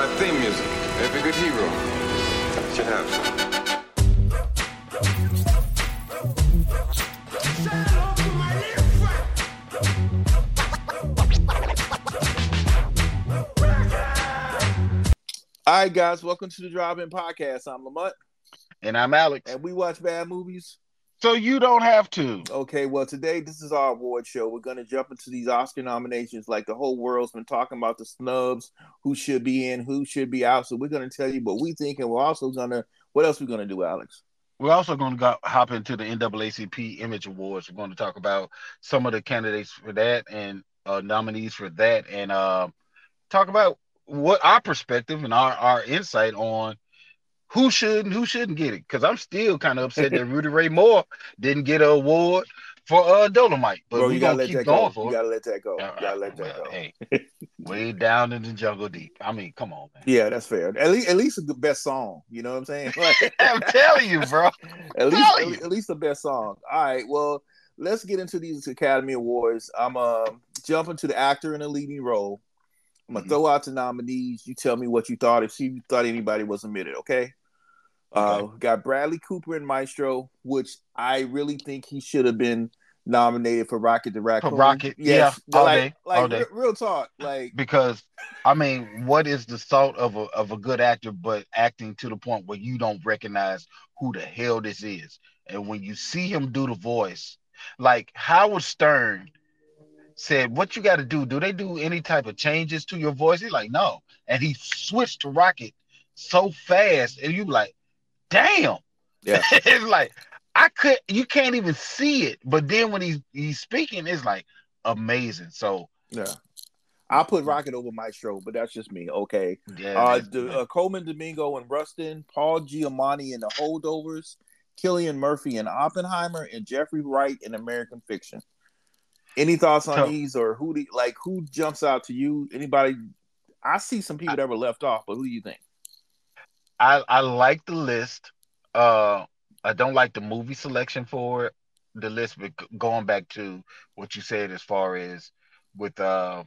my theme music. Every good hero should have some. All right, guys, welcome to the Drive In Podcast. I'm Lamont, And I'm Alex. and we watch bad movies. So you don't have to. Okay, well, today this is our award show. We're going to jump into these Oscar nominations like the whole world's been talking about the snubs, who should be in, who should be out. So we're going to tell you what we think, and we're also going to, what else we're going to do, Alex? We're also going to go, hop into the NAACP Image Awards. We're going to talk about some of the candidates for that and uh, nominees for that, and uh, talk about what our perspective and our, our insight on who should and who shouldn't get it. Because I'm still kind of upset that Rudy Ray Moore didn't get an award for uh, Dolomite, but Bro, we you got to gonna let keep that going go. You got to let that go. You got to let that well, go. Hey, way down in the jungle deep. I mean, come on, man. Yeah, that's fair. At least, at least the best song. You know what I'm saying? Like, I'm telling you, bro. at least, at, you. least the best song. All right, well, let's get into these Academy Awards. I'm uh, jumping to the actor in a leading role. I'm gonna Mhm. throw out the nominees. You tell me what you thought. If you thought anybody was admitted, okay? Uh, got Bradley Cooper in Maestro, which I really think he should have been nominated for Rocket the Raccoon. Rocket, yeah, all like, day, like all day. real talk, like because I mean, what is the salt of a of a good actor, but acting to the point where you don't recognize who the hell this is, and when you see him do the voice, like Howard Stern said, "What you got to do? Do they do any type of changes to your voice?" He's like, "No," and he switched to Rocket so fast, and you like, "Damn!" Yeah. it's like I could, you can't even see it, but then when he's he's speaking, it's like amazing. So yeah. I'll put Rocket over Maestro, but that's just me. Okay. yeah, Uh, the, uh, Colman Domingo and Rustin, Paul Giamatti and The Holdovers, Cillian Murphy and Oppenheimer, and Jeffrey Wright in American Fiction. Any thoughts on So- these, or who do like who jumps out to you? Anybody? I see some people that were left off, but who do you think? I I like the list. Uh, I don't like the movie selection for the list, but going back to what you said as far as with uh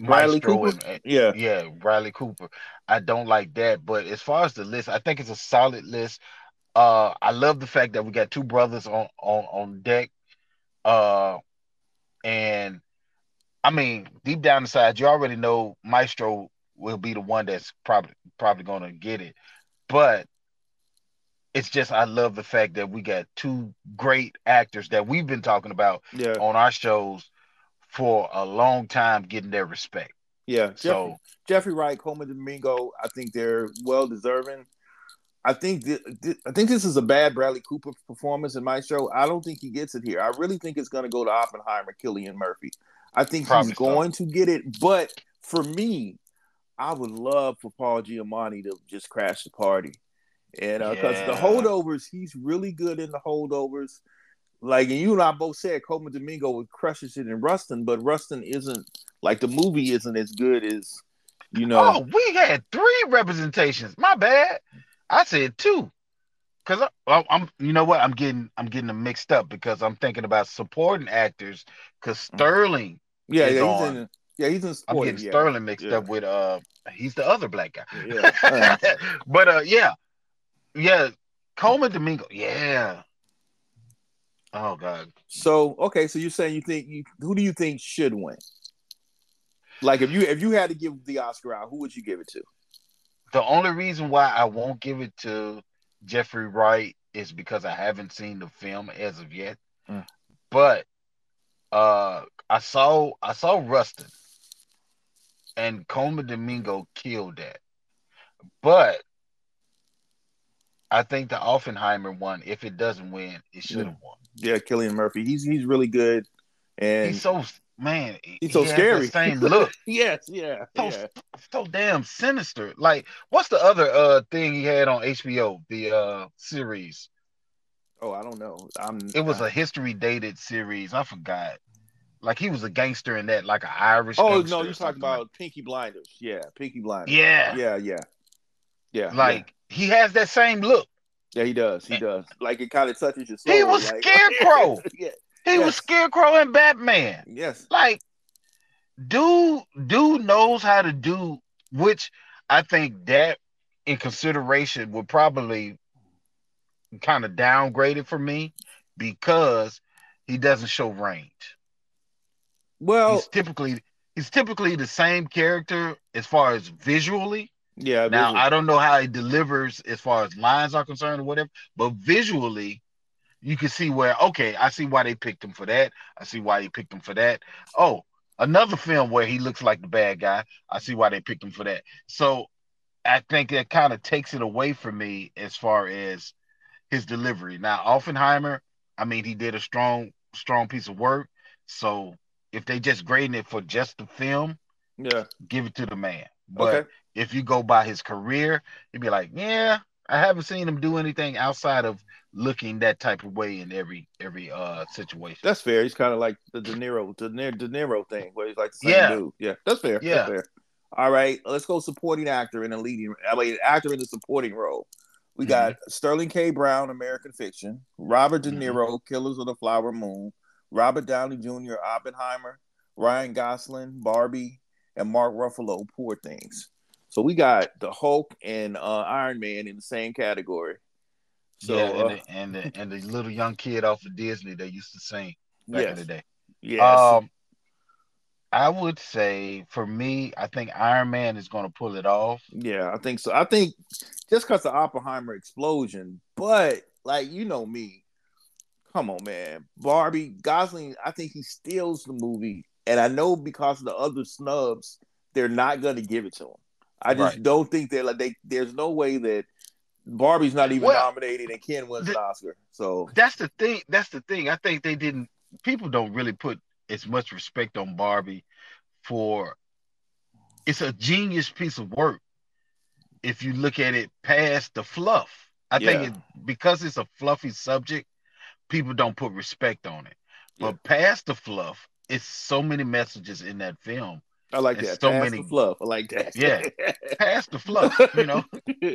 Bradley Maestro Cooper? and, and- Yeah, yeah, Bradley Cooper. I don't like that, but as far as the list, I think it's a solid list. Uh, I love the fact that we got two brothers on on on deck. Uh, and I mean, deep down inside, you already know Maestro will be the one that's probably probably going to get it. But it's just I love the fact that we got two great actors that we've been talking about yeah, on our shows for a long time getting their respect. yeah. So Jeffrey Wright, Colman Domingo. I think they're well deserving. I think th- th- I think this is a bad Bradley Cooper performance in my show. I don't think he gets it here. I really think it's going to go to Oppenheimer, Cillian Murphy. I think Probably he's so. going to get it, but for me, I would love for Paul Giamatti to just crash the party, and because the Yeah. holdovers, he's really good in the holdovers. Like and you and I both said, Colman Domingo crushes it in Rustin, but Rustin isn't like the movie isn't as good as you know. Oh, we had three representations. My bad. I said two. Cause I, I'm, you know what? I'm getting, I'm getting them mixed up because I'm thinking about supporting actors. Cause Mm. Sterling, Yeah, yeah, he's on. in. Yeah, he's in I'm getting yeah. Sterling mixed yeah. up with, uh, he's the other black guy. Yeah, but uh, yeah, yeah, Colman Domingo, yeah. Oh God, so okay, so you're saying you think you who do you think should win? Like if you if you had to give the Oscar out, who would you give it to? the only reason why I won't give it to Jeffrey Wright is because I haven't seen the film as of yet. Mm. But uh I saw I saw Rustin and Colman Domingo killed that. But I think the Oppenheimer one, if it doesn't win, it should have won. Yeah, Cillian Murphy. He's he's really good, and He's so man, he's so he scary. Same look. yes, yeah, So, yeah. so damn sinister. Like, what's the other uh thing he had on HBO? The uh series. Oh, I don't know. I'm. It was a history dated series. I forgot. Like he was a gangster in that, like an Irish. Oh no, you're talking about Peaky Blinders. Yeah, Peaky Blinders. Yeah, yeah, yeah, yeah. like he has that same look. yeah, yeah, he does. He does. Like it kind of touches your soul. He was like- Scarecrow. yeah. He was Scarecrow and Batman. Yes. Like, dude, dude knows how to do. Which I think that in consideration would probably kind of downgrade it for me because he doesn't show range. Well, he's typically he's typically the same character as far as visually. Yeah. Now visual. I don't know how he delivers as far as lines are concerned or whatever, but visually, you can see where okay, I see why they picked him for that. I see why he picked him for that. Oh, another film where he looks like the bad guy. I see why they picked him for that. So I think that kind of takes it away from me as far as his delivery. Now, Oppenheimer, I mean, he did a strong, strong piece of work. So if they just grading it for just the film, yeah, give it to the man. But Okay. if you go by his career, you'd be like, yeah, I haven't seen him do anything outside of looking that type of way in every every uh situation. That's fair. He's kind of like the De Niro, De Niro, De Niro thing, where he's like the same Yeah. dude. Yeah, that's fair. Yeah. That's fair. All right, let's go supporting actor in a leading. I mean, actor in the supporting role. We got Sterling K. Brown, American Fiction. Robert De Mhm. Niro, Killers of the Flower Moon. Robert Downey Jr., Oppenheimer. Ryan Gosling, Barbie, and Mark Ruffalo, Poor Things. So we got the Hulk and uh, Iron Man in the same category. So yeah, uh, and, the, and the and the little young kid off of Disney that used to sing back in the day. yes, Um, I would say for me, I think Iron Man is going to pull it off. Yeah, I think so. I think just because the Oppenheimer explosion, but like you know me, come on, man, Barbie Gosling. I think he steals the movie, and I know because of the other snubs, they're not going to give it to him. I just Right. don't think they're like they. There's no way that Barbie's not even Well, nominated and Ken wins the- an Oscar. So That's the thing. That's the thing. I think they didn't. People don't really put as much respect on Barbie for. It's a genius piece of work. If you look at it past the fluff, I think it because it's a fluffy subject, people don't put respect on it. But past the fluff, it's so many messages in that film. I like that. so Pass many- the fluff. I like that. Yeah. Past the fluff, you know.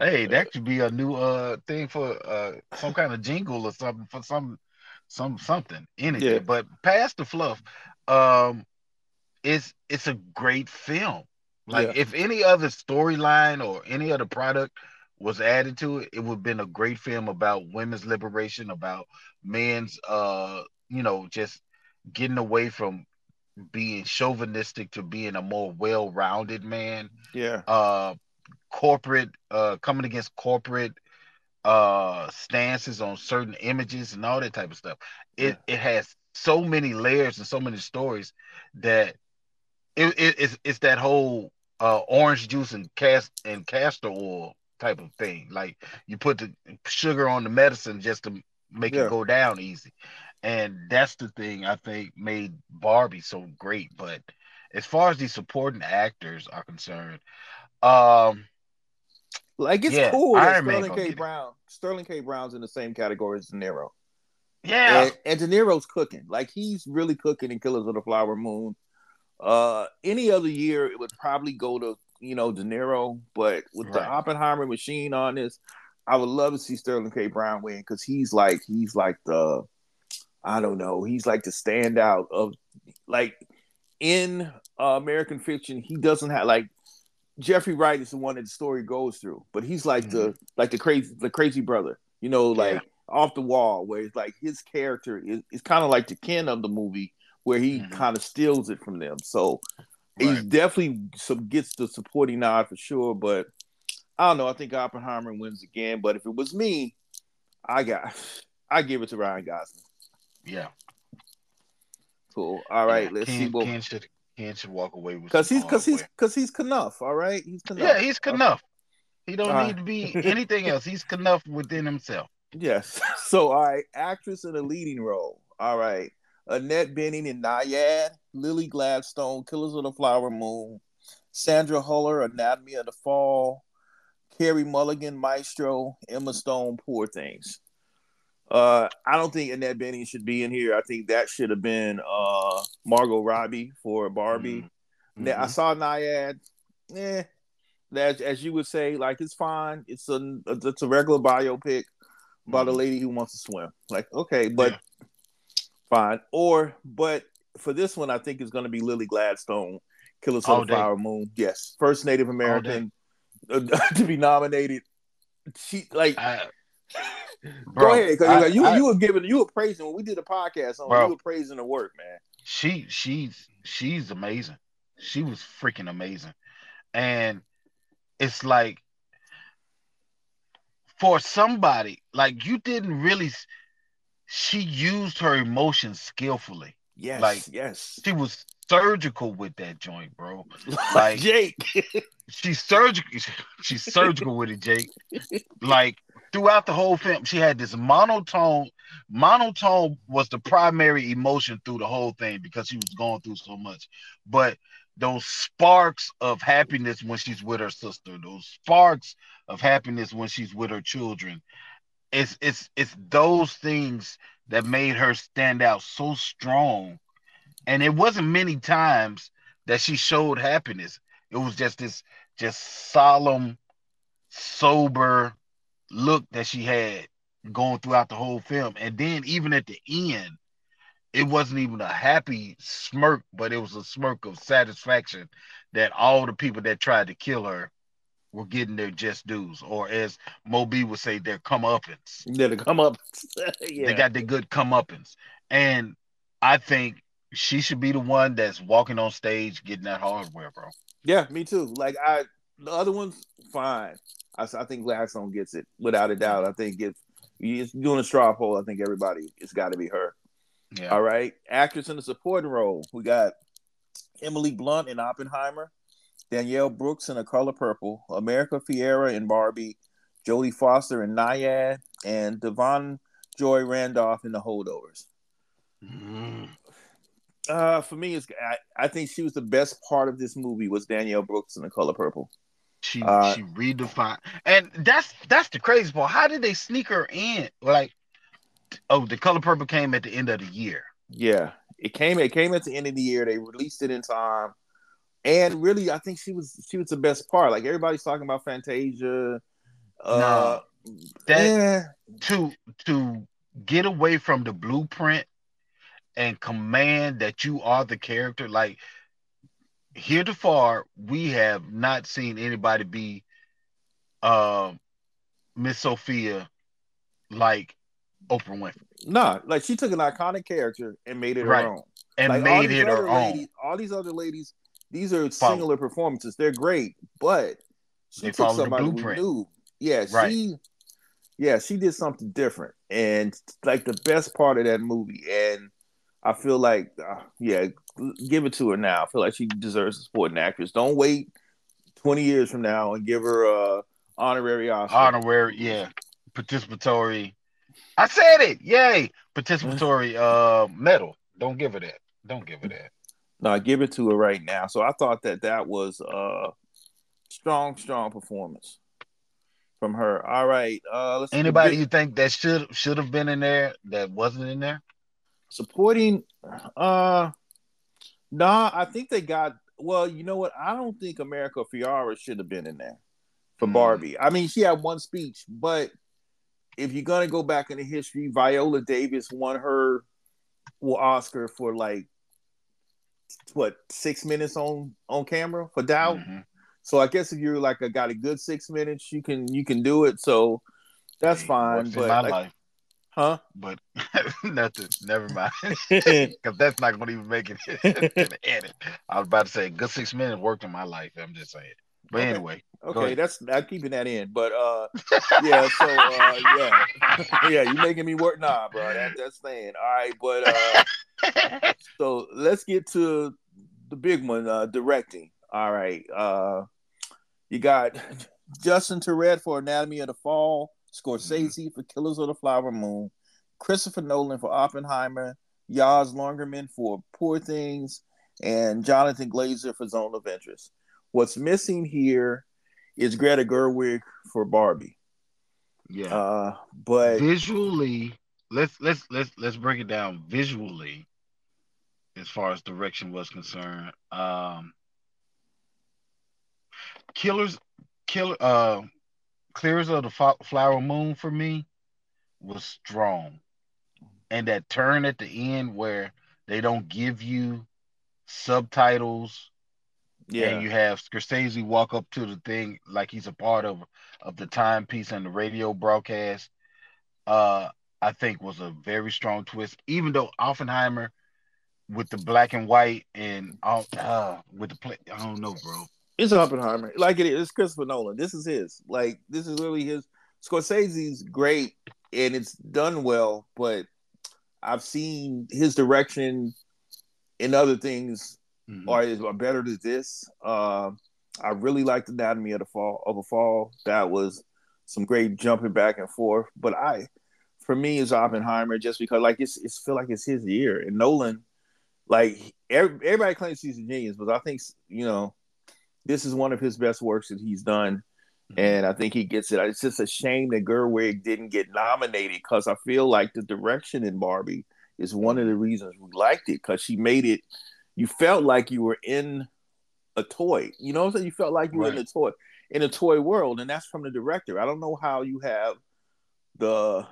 Hey, that could be a new uh thing for uh some kind of jingle or something for some some something anything. Yeah. But past the fluff, um, it's it's a great film. Like Yeah. if any other storyline or any other product was added to it, it would have been a great film about women's liberation, about men's uh you know just getting away from being chauvinistic to being a more well-rounded man. Yeah. uh corporate uh coming against corporate uh stances on certain images and all that type of stuff. It it has so many layers and so many stories that it, it it's it's that whole uh orange juice and cast and castor oil type of thing like you put the sugar on the medicine just to make Yeah. it go down easy and that's the thing i think made barbie so great but as far as the supporting actors are concerned um Like it's Yeah, cool that Man Sterling K. get it. Brown, Sterling K. Brown's in the same category as De Niro. yeah And, and De Niro's cooking. Like he's really cooking in Killers of the Flower Moon. Uh, any other year it would probably go to you know De Niro, but with the Oppenheimer machine on this, I would love to see Sterling K. Brown win because he's like he's like the I don't know he's like the standout of like in uh, American fiction he doesn't have like Jeffrey Wright is the one that the story goes through, but he's like the like the crazy the crazy brother, you know, like Yeah. off the wall, where it's like his character is, is kind of like the Ken of the movie, where he Mhm. kind of steals it from them. So he's definitely some gets the supporting nod for sure. But I don't know. I think Oppenheimer wins again. But if it was me, I got I give it to Ryan Gosling. yeah Cool. All right, Yeah, let's Ken, see what Ken should Ken should walk away with because he's because he's because he's Knuff. All right, he's Knuff. yeah he's enough he don't All need to be anything else he's enough within himself Yes. So, all right, actress in a leading role. All right, Annette Bening in Nyad, Lily Gladstone, Killers of the Flower Moon, Sandra Huller, Anatomy of the Fall, Carey Mulligan, Maestro, Emma Stone, Poor Things. Uh, I don't think Annette Bening should be in here. I think that should have been uh Margot Robbie for Barbie. Now, I Mhm. saw Nyad. Eh, that as you would say, like it's fine. It's a it's a regular biopic about a Mhm. lady who wants to swim. Like, okay, but Yeah. fine. Or but for this one, I think it's gonna be Lily Gladstone Killers All of the. Flower Moon. Yes, first Native American uh, to be nominated. She like I, go ahead because you I- you were giving you were praising when we did a podcast on Bro. you were praising the work, man. she she's she's amazing. She was freaking amazing. And it's like for somebody like you didn't really she used her emotions skillfully. Yes, Like- yes. She was surgical with that joint, bro. Like like- Jake. She's surgical she's surgical with it, Jake. Like throughout the whole film, she had this monotone. Monotone was the primary emotion through the whole thing because she was going through so much. But those sparks of happiness when she's with her sister, those sparks of happiness when she's with her children, it's it's it's those things that made her stand out so strong. And it wasn't many times that she showed happiness. It was just this just solemn, sober look that she had going throughout the whole film. And then even at the end, it wasn't even a happy smirk, but it was a smirk of satisfaction that all the people that tried to kill her were getting their just dues, or as Moby would say, their comeuppance. Did it come up? yeah. They got their good comeuppance. And I think she should be the one that's walking on stage getting that hardware, bro. Yeah, me too. Like I, the other ones, fine. I, I think Gladstone gets it without a doubt. I think if you're doing a straw poll, I think everybody it's got to be her. Yeah. All right, actress in the supporting role, we got Emily Blunt in Oppenheimer, Danielle Brooks in A Color Purple, America Ferrera in Barbie, Jodie Foster in Nyad, and Da'Vine Joy Randolph in The Holdovers. Mm. Uh, for me, it's I, I think she was the best part of this movie was Danielle Brooks in The Color Purple. She Uh, she redefined, and that's that's the crazy part. How did they sneak her in? Like, oh, the color purple came at the end of the year. Yeah, it came. It came at the end of the year. They released it in time, and really, I think she was she was the best part. Like everybody's talking about Fantasia. Uh, That yeah, to to get away from the blueprint and command that you are the character. Like heretofore, we have not seen anybody be um Miss Sophia like Oprah Winfrey nah, like she took an iconic character and made it Right. her own. and like, made it her other own. all these other ladies, these are Follow. singular performances. They're great, but she They took the somebody we blueprint. knew. Yeah, Right. she, yeah, she did something different, and like the best part of that movie. And I feel like, uh, yeah, give it to her now. I feel like she deserves a supporting actress. Don't wait twenty years from now and give her a honorary Oscar. honorary, yeah, participatory. I said it, yay, participatory uh medal. Don't give her that. Don't give her that. No, give it to her right now. So I thought that that was a strong, strong performance from her. All right, uh, let's Anybody you think that should should have been in there that wasn't in there? supporting? Uh, nah, I think they got. Well, you know what? I don't think America Ferrera should have been in there for Hmm. Barbie. I mean, she had one speech, but if you're gonna go back into history, Viola Davis won her Oscar for like what six minutes on on camera for Doubt. Mhm. So I guess if you're like a got a good six minutes, you can you can do it. So that's Hey, fine. in But my like, life, huh? but nothing. Never mind, because that's not going to even make it to the edit. I was about to say good six minutes worked in my life. I'm just saying. But Okay. anyway, Okay, that's I'm keeping that in. But uh yeah, so uh yeah. yeah, you making me work nah, bro. That that's staying. All right, but uh so let's get to the big one, uh directing. All right. Uh you got Justin Tourette for Anatomy of the Fall, Scorsese for Killers of the Flower Moon, Christopher Nolan for Oppenheimer, Yaz Longerman for Poor Things, and Jonathan Glazer for Zone of Interest. What's missing here is Greta Gerwig for Barbie. yeah. Uh, but visually let's let's let's let's break it down visually as far as direction was concerned um killers killer uh clears of the flower moon for me was strong and that turn at the end where they don't give you subtitles Yeah. And you have Scorsese walk up to the thing like he's a part of of the timepiece and the radio broadcast. Uh, I think was a very strong twist. Even though Oppenheimer with the black and white and all uh, with the play, I don't know, bro. It's Oppenheimer. Like it is. It's Christopher Nolan. This is his. Like this is really his. Scorsese's great and it's done well, but I've seen his direction in other things Mhm. are, is, are better than this. Uh, I really liked the Anatomy of the Fall of a Fall. That was some great jumping back and forth. But I, for me, is Oppenheimer just because like it's it's feel like it's his year. And Nolan, like every, everybody claims he's a genius, but I think you know this is one of his best works that he's done. Mm-hmm. And I think he gets it. It's just a shame that Gerwig didn't get nominated because I feel like the direction in Barbie is one of the reasons we liked it because she made it. You felt like you were in a toy. You know what I'm saying? You felt like you were in a toy in a toy world, and that's from the director. I don't know how you have the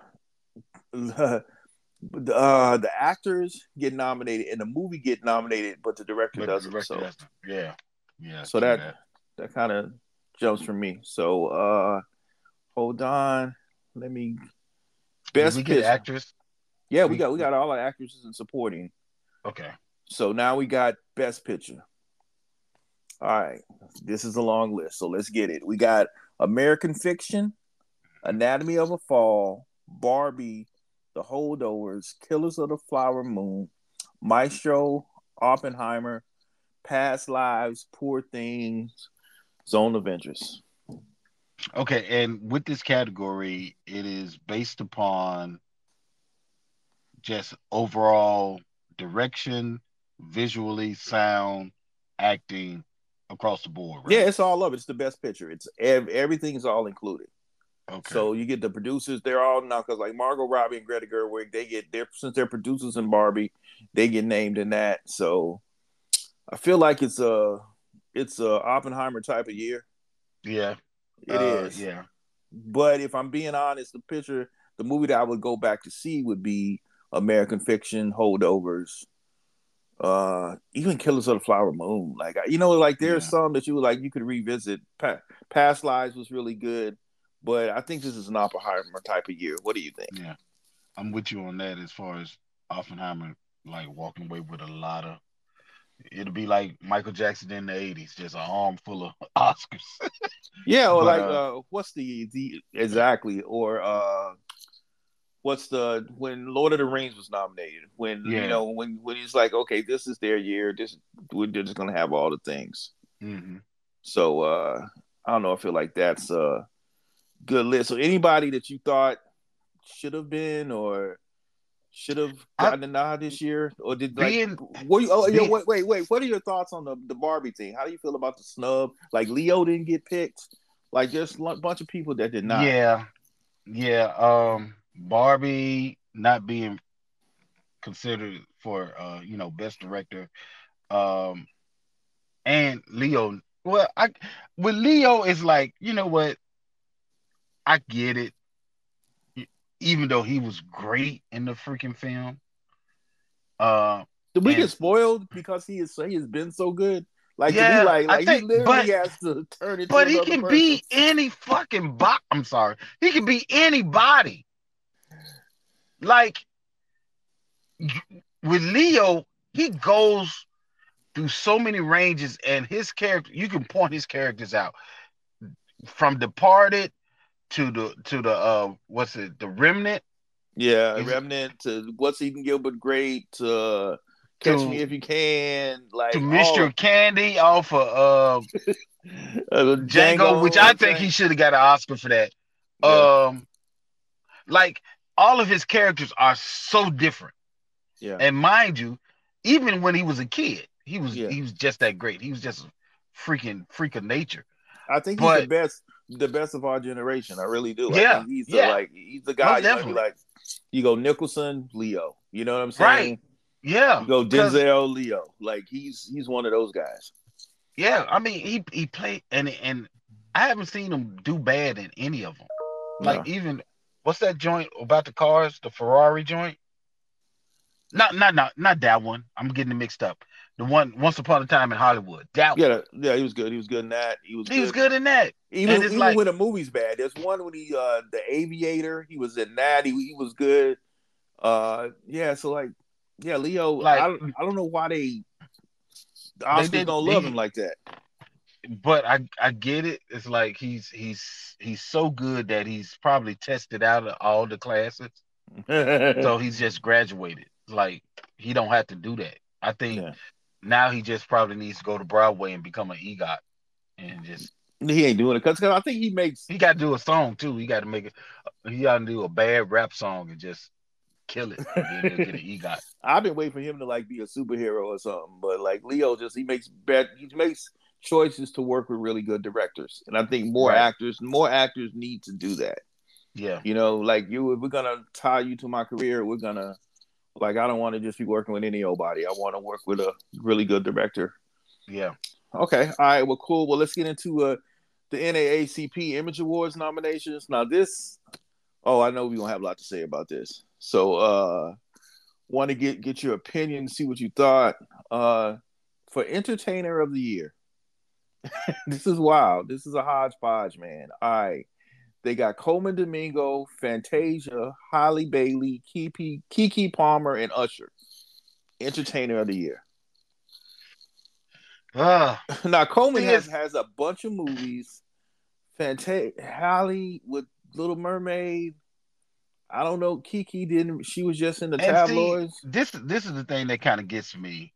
the, uh, the actors get nominated and the movie get nominated, but the director But doesn't. director so doesn't. yeah, yeah. so true that that kind of jumps for me. So uh hold on. Let me Did best we get picture. actress. Yeah, we got we got all our actresses and supporting. Okay. So now we got best picture. All right. This is a long list, so let's get it. We got American Fiction, Anatomy of a Fall, Barbie, The Holdovers, Killers of the Flower Moon, Maestro, Oppenheimer, Past Lives, Poor Things, Zone of Interest. Okay, and with this category, it is based upon just overall direction, visually, sound, acting across the board. Right? Yeah, it's all of it. It's the best picture. It's ev- everything is all included. Okay. So you get the producers; they're all now because like Margot Robbie and Greta Gerwig, they get their since they're producers in Barbie, they get named in that. So I feel like it's a it's a Oppenheimer type of year. yeah, It is. uh, Yeah. But if I'm being honest, the picture, the movie that I would go back to see would be American Fiction, Holdovers, uh, even Killers of the Flower Moon. Like you know, like there's Yeah. some that you like you could revisit. Pa- Past Lives was really good, but I think this is an Oppenheimer type of year. What do you think? Yeah, I'm with you on that as far as Oppenheimer like walking away with a lot of. It'll be like Michael Jackson in the '80s, just an arm full of Oscars. Yeah, or But, like uh, uh, what's the the exactly or uh what's the when Lord of the Rings was nominated when you know when when he's like okay this is their year this we're just gonna have all the things hmm so uh I don't know I feel like that's a good list so anybody that you thought should have been or should have gotten a nod this year or did like Being what you oh yeah being- wait wait wait what are your thoughts on the the Barbie thing how do you feel about the snub like Leo didn't get picked like just a bunch of people that did not Yeah, yeah. Um, Barbie not being considered for uh, you know, best director. Um, and Leo. Well, I with Leo is like, you know what? I get it. Even though he was great in the freaking film. Uh, Did we And- get spoiled because he is he has been so good? Like, Yeah, he like, like he literally but- has to turn it. but he can person. be any fucking bo- I'm sorry. He can be anybody. Like with Leo, he goes through so many ranges and his character you can point his characters out. From Departed to the to the uh what's it, the remnant Yeah, Is- Remnant to What's Eating Gilbert great to Catch To- Me If You Can, like to Mr. Candy off of uh uh, Django, which I think he should have got an Oscar for that. Yeah. Um, like all of his characters are so different, yeah. and mind you, even when he was a kid, he was Yeah. he was just that great. He was just a freaking freak of nature. I think he's the best, the best of our generation. I really do. I Yeah, he's the, yeah. like he's the guy. You, know, definitely. like you go Nicholson, Leo. You know what I'm saying? Right. Yeah, You go Denzel, Leo. Like he's he's one of those guys. yeah. I mean, he he played, and and I haven't seen him do bad in any of them. Like even what's that joint about the cars, the Ferrari joint? Not not not not that one. I'm getting it mixed up. The one Once Upon a Time in Hollywood. That Yeah, yeah, he was good. He was good in that. He was he was good in that. Even, even like- when the movie's bad, there's one when he uh the aviator, he was in that. He, he was good. Uh yeah, so like yeah, Leo, Like- I, don't- I don't know why they the Oscars did- don't love he- him like that. But I I get it. It's like he's he's he's so good that he's probably tested out of all the classes. So he's just graduated. Like he don't have to do that. I think Yeah. Now he just probably needs to go to Broadway and become an EGOT and just he ain't doing it because I think he makes he got to do a song too. He got to make it. He got to do a bad rap song and just kill it. Get an EGOT. I've been waiting for him to like be a superhero or something, but like Leo just he makes bet he makes choices to work with really good directors. And I think more Right. actors, more actors need to do that. Yeah, You know, like you, if we're gonna tie you to my career, we're gonna like I don't want to just be working with any old body. I want to work with a really good director. yeah. Okay, all right, well, cool. Well, let's get into uh the NAACP Image Awards nominations. Now, this, oh, I know we're gonna have a lot to say about this. So, uh, want to get get your opinion, see what you thought. Uh, for Entertainer of the Year, this is wild. This is a hodgepodge, man. All right. They got Colman Domingo, Fantasia, Halle Bailey, Keke, Keke Palmer, and Usher. Entertainer of the Year. Ah, now Colman has, has a bunch of movies. Fanta- Halle with Little Mermaid. I don't know. Keke didn't. She was just in the And see, tabloids. this this is the thing that kind of gets me.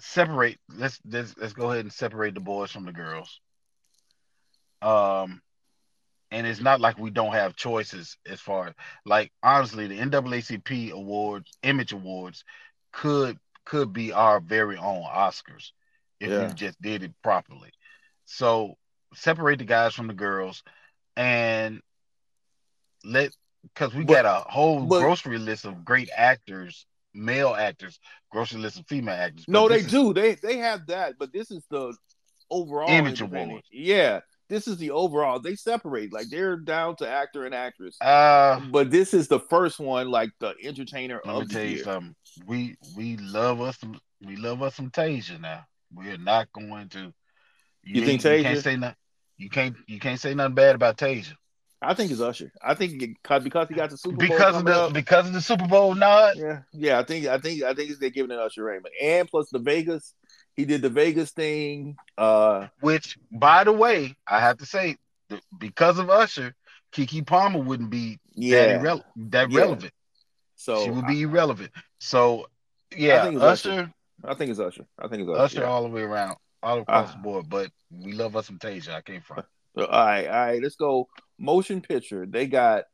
Separate. Let's let's let's go ahead and separate the boys from the girls. Um, and it's not like we don't have choices as far like honestly, the NAACP awards, Image Awards, could could be our very own Oscars if Yeah. we just did it properly. So separate the guys from the girls, and let because we But- got a whole but- grocery list of great actors, male actors, grocery list of female actors. no, they is- do. They they have that, but this is the overall Image. Awards. Yeah, this is the overall. They separate like they're down to actor and actress. Uh, But this is the first one, like the entertainer let me of tell the you year. something. We we love us we love us some Tasia now. We're not going to. You think ain't- You Tasia? can't say nothing. You can't you can't say nothing bad about Tasia I think it's Usher. I think it, cause because he got the Super Bowl because of the up. because of the Super Bowl nod. Yeah, yeah. I think I think I think they're giving it Usher Raymond, and plus the Vegas. He did the Vegas thing. Uh, Which, by the way, I have to say, because of Usher, Keke Palmer wouldn't be that, yeah. that Yeah. relevant. So she would be irrelevant. So, yeah, I think it's Usher, Usher. I, I think it's Usher. I think it's Usher. Usher yeah. all the way around, all across Ah. the board. But we love us some Tasia. I came from. All right, all right. Let's go. Motion picture. They got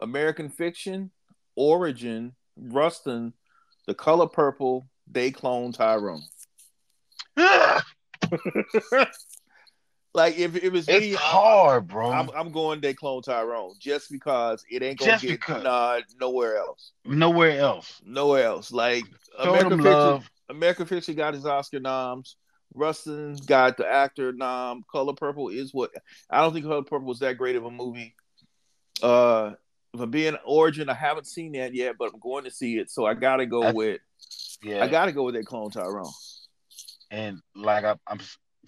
American Fiction, Origin, Rustin, The Color Purple. They clone Tyrone. like if, it was it's me, I'm- hard, bro. I'm, I'm going to clone Tyrone just because it ain't gonna Just get because. nod nowhere else. Nowhere else. Nowhere else. Like Show American them Fiction, love. American Fiction got his Oscar noms. Rustin got the actor nom. Color Purple is what I don't think Color Purple was that great of a movie. Uh, for being Origin, I haven't seen that yet, but I'm going to see it, so I gotta go I- with Yeah, I gotta go with that clone Tyrone. And like I, I'm,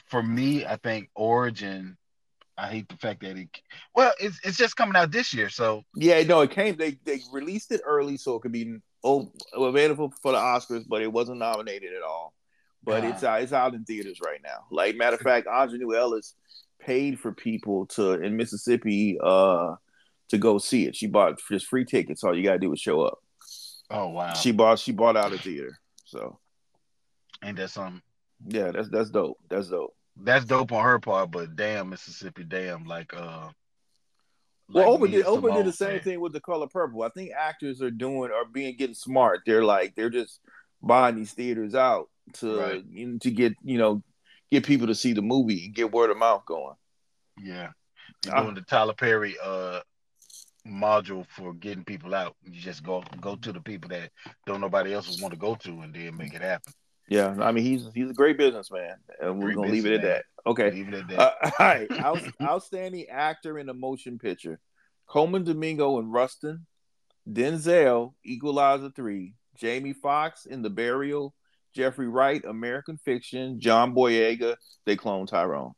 for me, I think Origin. I hate the fact that it. Well, it's it's just coming out this year, so Yeah, no, it came. They they released it early so it could be oh, available for the Oscars, but it wasn't nominated at all. But Ah. it's out. It's out in theaters right now. Like matter of fact, Aunjanue Ellis paid for people to in Mississippi uh to go see it. She bought just free tickets. All you gotta do is show up. oh wow, She bought she bought out a theater. So ain't that something? Yeah, that's that's dope. That's dope. That's dope on her part, but damn Mississippi, damn like uh. Well, like Oprah did Oprah did the same said. thing with the color purple. I think actors are doing are being getting smart. They're like they're just buying these theaters out to Right. you know, to get you know get people to see the movie and get word of mouth going. Yeah, you're Ah. doing the Tyler Perry uh module for getting people out. You just go go to the people that don't nobody else would want to go to, and then make it happen. Yeah, I mean he's he's a great businessman, and we're Great gonna leave it at that. Okay, Leave it at that. Uh, all right. Out, outstanding actor in a motion picture: Colman Domingo in Rustin, Denzel Equalizer three, Jamie Foxx in The Burial, Jeffrey Wright, American Fiction, John Boyega, they clone Tyrone.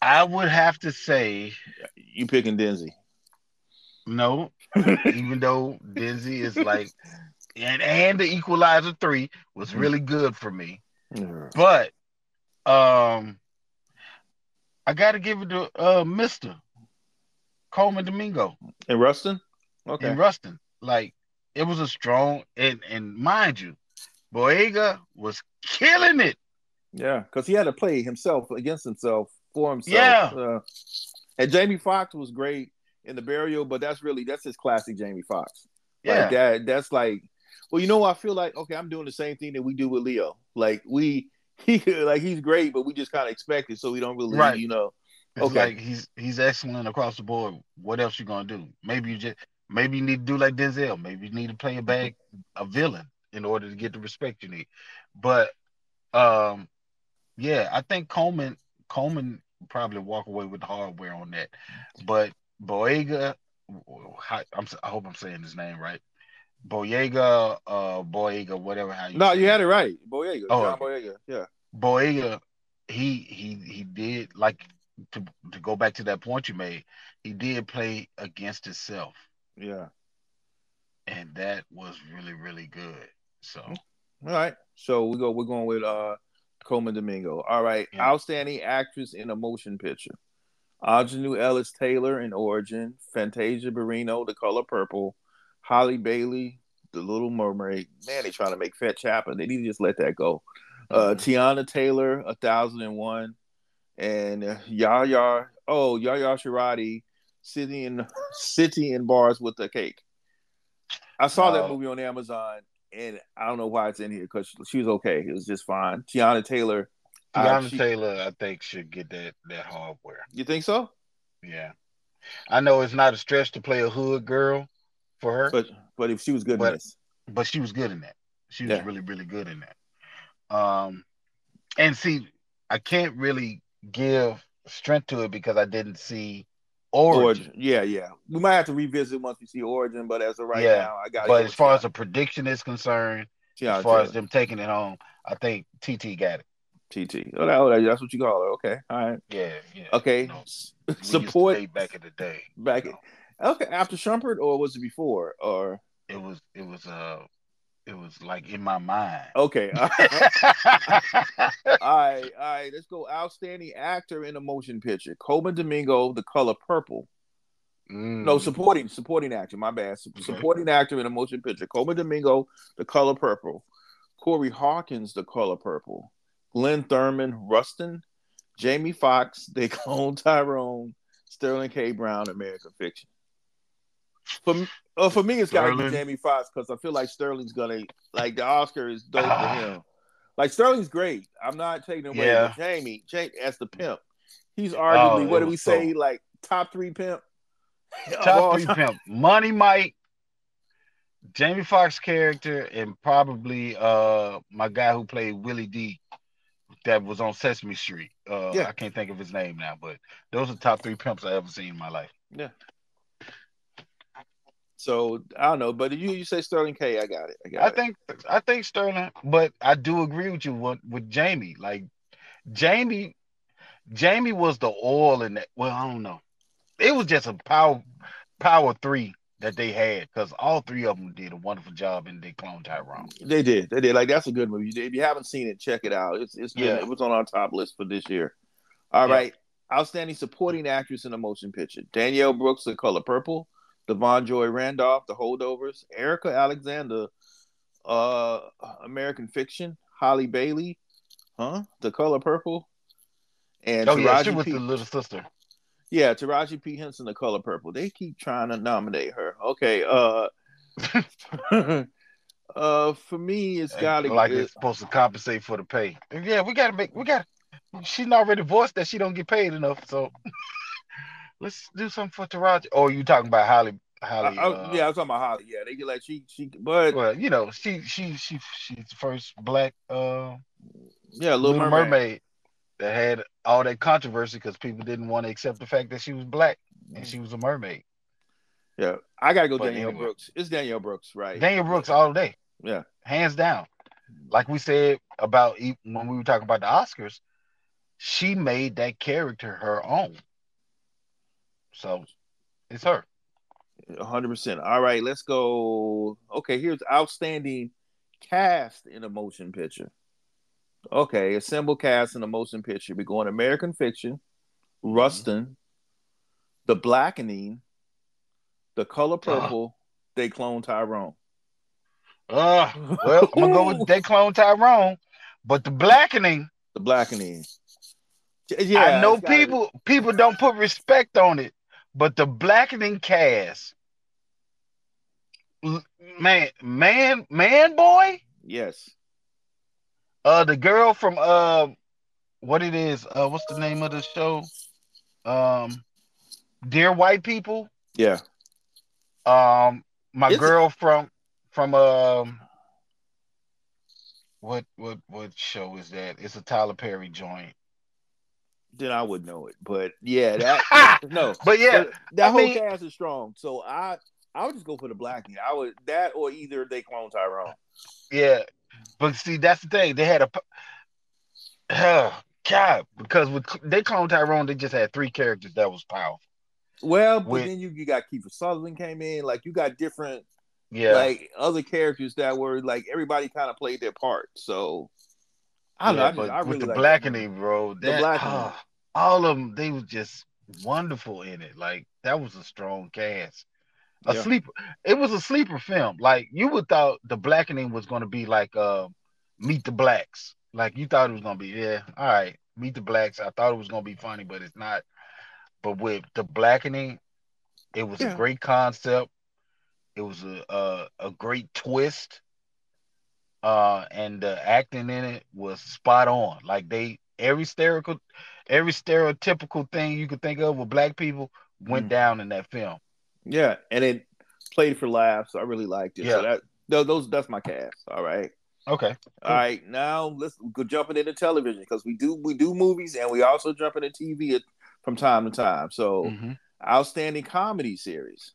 I would have to say You picking Denzi. no, even though Denzi is like, and and the Equalizer three was really good for me, but um, I got to give it to uh Mister Colman Domingo And Rustin? Okay. in Rustin. Like it was a strong and and mind you, Boyega was killing it. Yeah, because he had to play himself against himself for himself. Yeah. Uh, and Jamie Foxx was great in the burial, but that's really that's his classic Jamie Foxx. Yeah, that that's like well, you know, I feel like okay, I'm doing the same thing that we do with Leo. Like we he like he's great, but we just kind of expect it, so we don't really, Right. you know. It's Okay. like he's he's excellent across the board. What else you gonna do? Maybe you just maybe you need to do like Denzel. Maybe you need to play a bad a villain in order to get the respect you need. But um, yeah, I think Colman Colman probably walk away with the hardware on that. But Boyega, I'm I hope I'm saying his name right. Boyega, uh, Boyega, whatever how you No, you had it right. Boyega, Oh, John. Boyega. Yeah. Boyega, he he he did like to to go back to that point you made. He did play against himself, Yeah. and that was really really good. So All right. So we go we're going with uh Colman Domingo. All right. Yeah. Outstanding actress in a motion picture. Aunjanue Ellis Taylor in Origin, Fantasia Barrino, The Color Purple, Halle Bailey, The Little Mermaid. Man, they trying to make Fetch happen. They need to just let that go. Uh, Teyana Taylor, A Thousand and One, and Yaya. Oh, Yaya Sharati, sitting in city in bars with a cake. I saw that movie on Amazon, and I don't know why it's in here because she was okay. It was just fine. Teyana Taylor. uh, Teyana she- Taylor, I think should get that that hardware. You think so? Yeah, I know it's not a stretch to play a hood girl for her, but, But but if she was good in But- she was good in that. She was Yeah. really really good in that. Um, and see, I can't really give strength to it because I didn't see Origin. Origin. Yeah, yeah. We might have to revisit once we see Origin, but as of right Yeah, now, I got. But as far as the prediction is concerned, Teyana as far as them taking it home, I think TT got it. TT, oh, that- oh, that's what you call her. Okay, all right. Yeah, yeah. Okay, You know, S- we used to support back in the day. back. you know. Okay, after Shumpert, or was it before? Or It was it was uh it was like in my mind. okay, all right, all right, all right. Let's go. Outstanding actor in a motion picture: Colman Domingo, The Color Purple. Mm. No, supporting supporting actor. My bad. Sup- Supporting actor in a motion picture: Colman Domingo, The Color Purple. Corey Hawkins, The Color Purple. Glynn Turman, Rustin. Jamie Foxx, They Clone Tyrone. Sterling K. Brown, American Fiction. For uh, for me, it's got to be Jamie Foxx because I feel like Sterling's gonna like the Oscar is dope for him. Like Sterling's great. I'm not taking away. Yeah. Jamie, Jamie as the pimp, he's arguably Oh, what do we was say? Like top three pimp. Top three pimp. Money Mike, Jamie Foxx character, and probably uh my guy who played Willie D that was on Sesame Street. Uh Yeah. I can't think of his name now, but those are the top three pimps I ever seen in my life. So I don't know, but you you say Sterling K, I got it. I got I it. think I think Sterling, but I do agree with you with, with Jamie. Like Jamie, Jamie was the oil in that. Well, I don't know. It was just a power power three that they had because all three of them did a wonderful job in the clone Tyrone. They did. They did. Like that's a good movie. If you haven't seen it, check it out. It's it's been, Yeah. it was on our top list for this year. All Yeah. right. Outstanding supporting actress in a motion picture. Danielle Brooks, The Color Purple. Da'Vine Joy Randolph, The Holdovers. Erika Alexander, uh, American Fiction. Halle Bailey, huh? The Color Purple. And Oh yeah, she Taraji was P. the little sister. Yeah, Taraji P. Henson, The Color Purple. They keep trying to nominate her. Okay. Uh, uh, for me, it's got to like it's supposed to compensate for the pay. Yeah, we gotta make we got. She's already voiced that she don't get paid enough, so let's do something for Taraji. Oh, you talking about Halle? Halle? I- I- uh, yeah, I was talking about Halle. Yeah, they get like she she, but Well, you know, she she she she's the first black uh yeah, Little, Little, Mermaid. Mermaid. that had all that controversy because people didn't want to accept the fact that she was black and she was a mermaid. Yeah, I gotta go But Danielle anyway. Brooks. It's Danielle Brooks, right? Daniel Brooks all day. Yeah. hands down. Like we said about when we were talking about the Oscars, she made that character her own. So it's her. 100%. All right, let's go. Okay, here's outstanding cast in a motion picture. Okay, assemble cast in a motion picture. We're going American Fiction, Rustin, The Blackening, The Color Purple, They Clone Tyrone. Uh, well, I'm gonna go with they clone Tyrone, but the blackening. The Blackening. Yeah, I know it's gotta be- people people don't put respect on it, but the blackening cast, man, man, man, boy, Yes. uh, the girl from uh, what it is, uh, what's the name of the show? Um, Dear White People. Yeah. Um, my Is it- girl from from um, what what what show is that? It's a Tyler Perry joint. Then I would know it. But yeah, that no. But yeah, But that I whole mean- cast is strong. So I I would just go for the Blackening. I would that or either They Clone Tyrone. Yeah, but see, that's the thing. They had a, oh, God, because with they cloned Tyrone, they just had three characters that was powerful. Well, but With- then you, you got Kiefer Sutherland came in. Like you got different Yeah, like other characters that were like everybody kind of played their part. So I don't yeah, know. I, just, but I with really the like blackening, movie. bro, The Blackening. ah, all of them, they was just wonderful in it. Like that was a strong cast. A Yeah. sleeper. It was a sleeper film. Like you would thought the blackening was going to be like uh, Meet the Blacks. Like you thought it was going to be yeah, all right, Meet the Blacks. I thought it was going to be funny, but it's not. But with the blackening, it was Yeah. a great concept. It was a a, a great twist. Uh, and the acting in it was spot on. Like they every stereotypical, every stereotypical thing you could think of with black people went Mhm. down in that film. Yeah, and it played for laughs. I really liked it. Yeah. So that those that's my cast. All right. Okay. All right, now let's go jumping into television because we do we do movies and we also jump into TV from time to time. So Mhm. outstanding comedy series: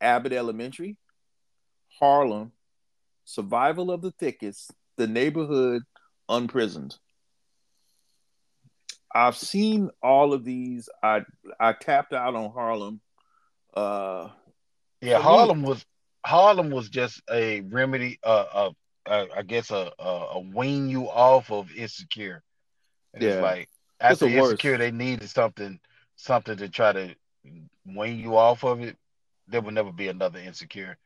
Abbott Elementary, Harlem, Survival of the Thickest, The Neighborhood, Unprisoned. I've seen all of these. I I tapped out on Harlem. Uh, Yeah, Harlem was Harlem was just a remedy. Uh, uh, uh I guess a, a a wean you off of insecure. And Yeah. It's like It's after worst. insecure, they needed something something to try to wean you off of it. There will never be another insecure.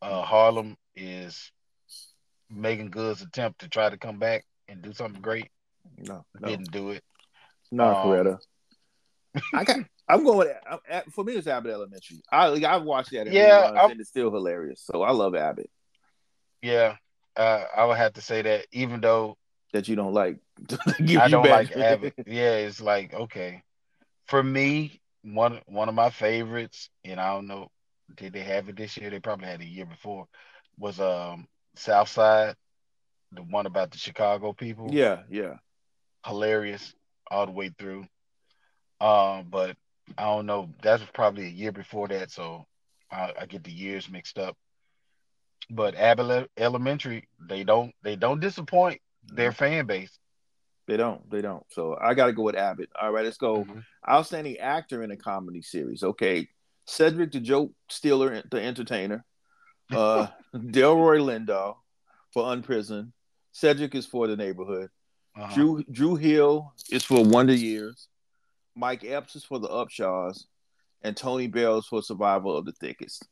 Uh, Harlem is Meagan Good's attempt to try to come back and do something great. no, no, Didn't do it. Not um, Coretta. I got. I'm going. With, I'm, at- for me, it's Abbott Elementary. I like, I've watched that. Yeah, reruns, and it's still hilarious. So I love Abbott. Yeah, uh, I would have to say that even though That you don't like. Give I you don't bad- like Abbott. Yeah, it's like okay. For me, one one of my favorites, and I don't know, did they have it this year? They probably had it a year before. Was um Southside, the one about the Chicago people. yeah, yeah. hilarious all the way through. Um, but I don't know. That was probably a year before that, so I, I get the years mixed up. But Abbott Elementary, they don't they don't disappoint their fan base. They don't. They don't. So I got to go with Abbott. All right, let's go. Mhm. Outstanding actor in a comedy series. Okay, Cedric the Joke Stealer, the Entertainer. Uh, Delroy Lindo for Unprison. Cedric is for the Neighborhood. Uh-huh. Drew Dulé Hill is for Wonder Years. Mike Epps is for the Upshaws, and Tony Bell is for Survival of the Thickest.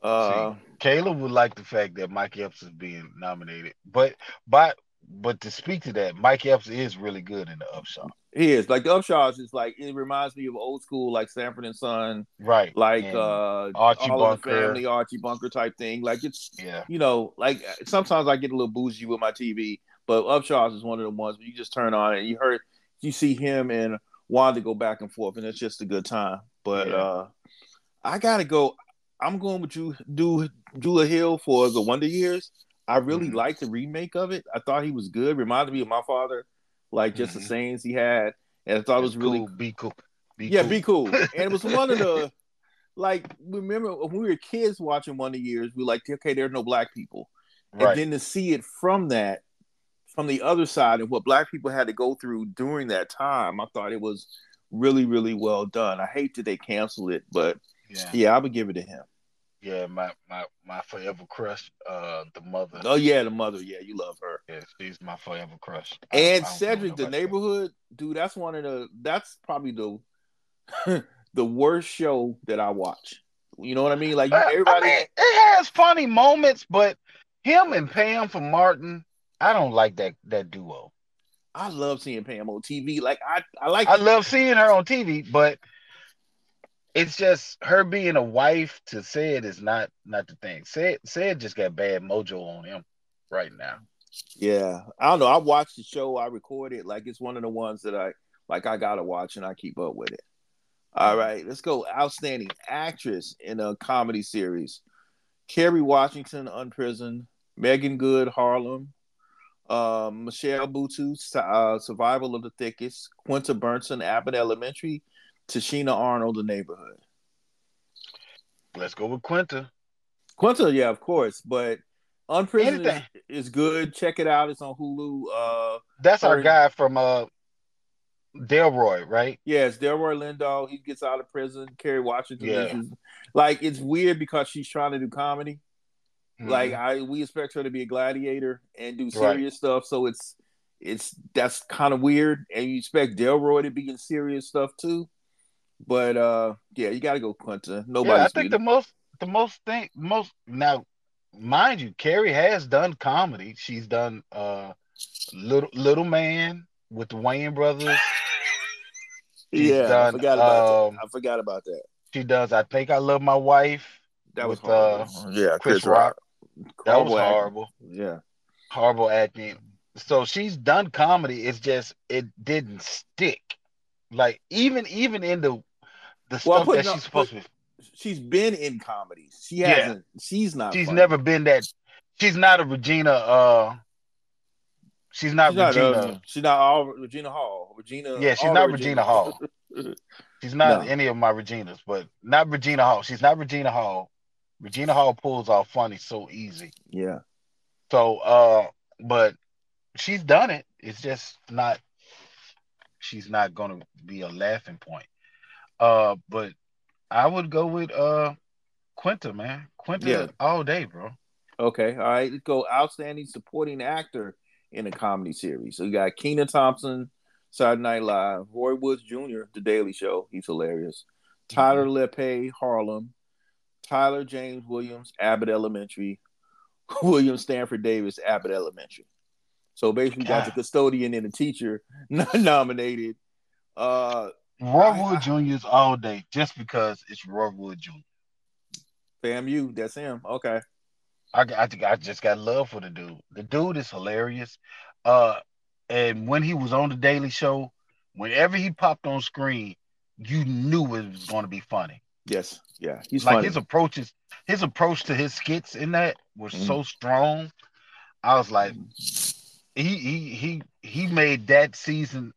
Uh, Caleb would like the fact that Mike Epps is being nominated, but but but to speak to that, Mike Epps is really good in the Upshot, he is like the Upshaws is like it reminds me of old school like Sanford and Son, right? like And, uh Archie all Bunker. family Archie Bunker type thing. Like it's yeah, you know like sometimes I get a little bougie with my TV, but Upshaws is one of the ones where you just turn on and you heard you see him and Wanda go back and forth, and it's just a good time. But Yeah. uh I gotta go. I'm going with you, do Dulé Hill for the Wonder Years. I really Mhm. liked the remake of it. I thought he was good. Reminded me of my father, like just the Mhm. sayings he had, and I thought it was It's really cool, be cool, be yeah, cool. be cool. And it was one of the like remember when we were kids watching Wonder Years, we were like, okay, there's no black people. Right. and then to see it from that, from the other side, and what Black people had to go through during that time, I thought it was really, really well done. I hate that they canceled it, but yeah. yeah, I would give it to him. Yeah, my my my forever crush, uh, the mother. Oh yeah, the mother. Yeah, you love her. Yeah, she's my forever crush. I- I And Cedric, the neighborhood, dude, that's one of the that's probably the the worst show that I watch. You know what I mean? Like you, everybody I mean, it has funny moments, but him and Pam from Martin, I don't like that that duo. I love seeing Pam on TV. Like I, I like I love seeing her on TV, but it's just her being a wife to Sid is not not the thing. Sid Sid just got bad mojo on him right now. Yeah, I don't know. I watched the show. I recorded. Like it's one of the ones that I like. I gotta watch and I keep up with it. All right, let's go. Outstanding actress in a comedy series: Kerry Washington, Unprisoned; Meagan Good, Harlem; uh, Michelle Buteau, uh, Survival of the Thickest; Quinta Brunson, Abbott Elementary; Tichina Arnold, The Neighborhood. Let's go with Quinta. Quinta, yeah, of course, but Unprisoned is, is good. Check it out. It's on Hulu. Uh, That's our guy from uh Delroy, right? Yes, Delroy Lindo. He gets out of prison. Kerry Washington. Yeah. is- like it's weird because she's trying to do comedy. Like Mhm. I, we expect her to be a gladiator and do Right. serious stuff. So it's, it's that's kind of weird. And you expect Delroy to be in serious stuff too. But uh, yeah, you got to go Quinta. Nobody. yeah, I think the most the most thing most now, mind you, Carrie has done comedy. She's done uh little little man with the Wayne brothers. she's yeah, I forgot about um, that. I forgot about that. She does I think I love my wife. That was with, uh, yeah, Chris Rock. That was Horrible acting. horrible. Yeah. Horrible acting. So she's done comedy. It's just it didn't stick. Like even even in the the Well, stuff that no- she's supposed to be She's been in comedies. She Yeah. hasn't. She's not. she's funny. never been that she's not a Regina uh she's not She's not, Regina uh, she's not all Regina Hall. Regina. Yeah, she's not the Regina Hall. she's not No. any of my Reginas, but not Regina Hall. She's not Regina Hall. Regina Hall pulls off funny so easy. yeah. So uh but she's done it. It's just not she's not gonna be a laughing point. Uh but I would go with uh Quinta, man. Quinta Yeah. all day, bro. Okay. All right. Let's go. Outstanding supporting actor in a comedy series. So you got Kenan Thompson, Saturday Night Live, Roy Woods Jr., The Daily Show. He's hilarious. Tyler Lepe, Harlem. Tyler James Williams, Abbott Elementary. William Stanford Davis, Abbott Elementary. So basically, got the custodian and the teacher nominated. Uh, Roy I- Wood Jr. all day just because it's Roy Wood Jr. FAMU, that's him. Okay. I, I I just got love for the dude. The dude is hilarious. Uh, and when he was on the Daily Show, whenever he popped on screen, you knew it was going to be funny. Yes. Yeah. He's like funny. his approaches, his approach to his skits in that was Mhm. so strong. I was like, he he he he made that season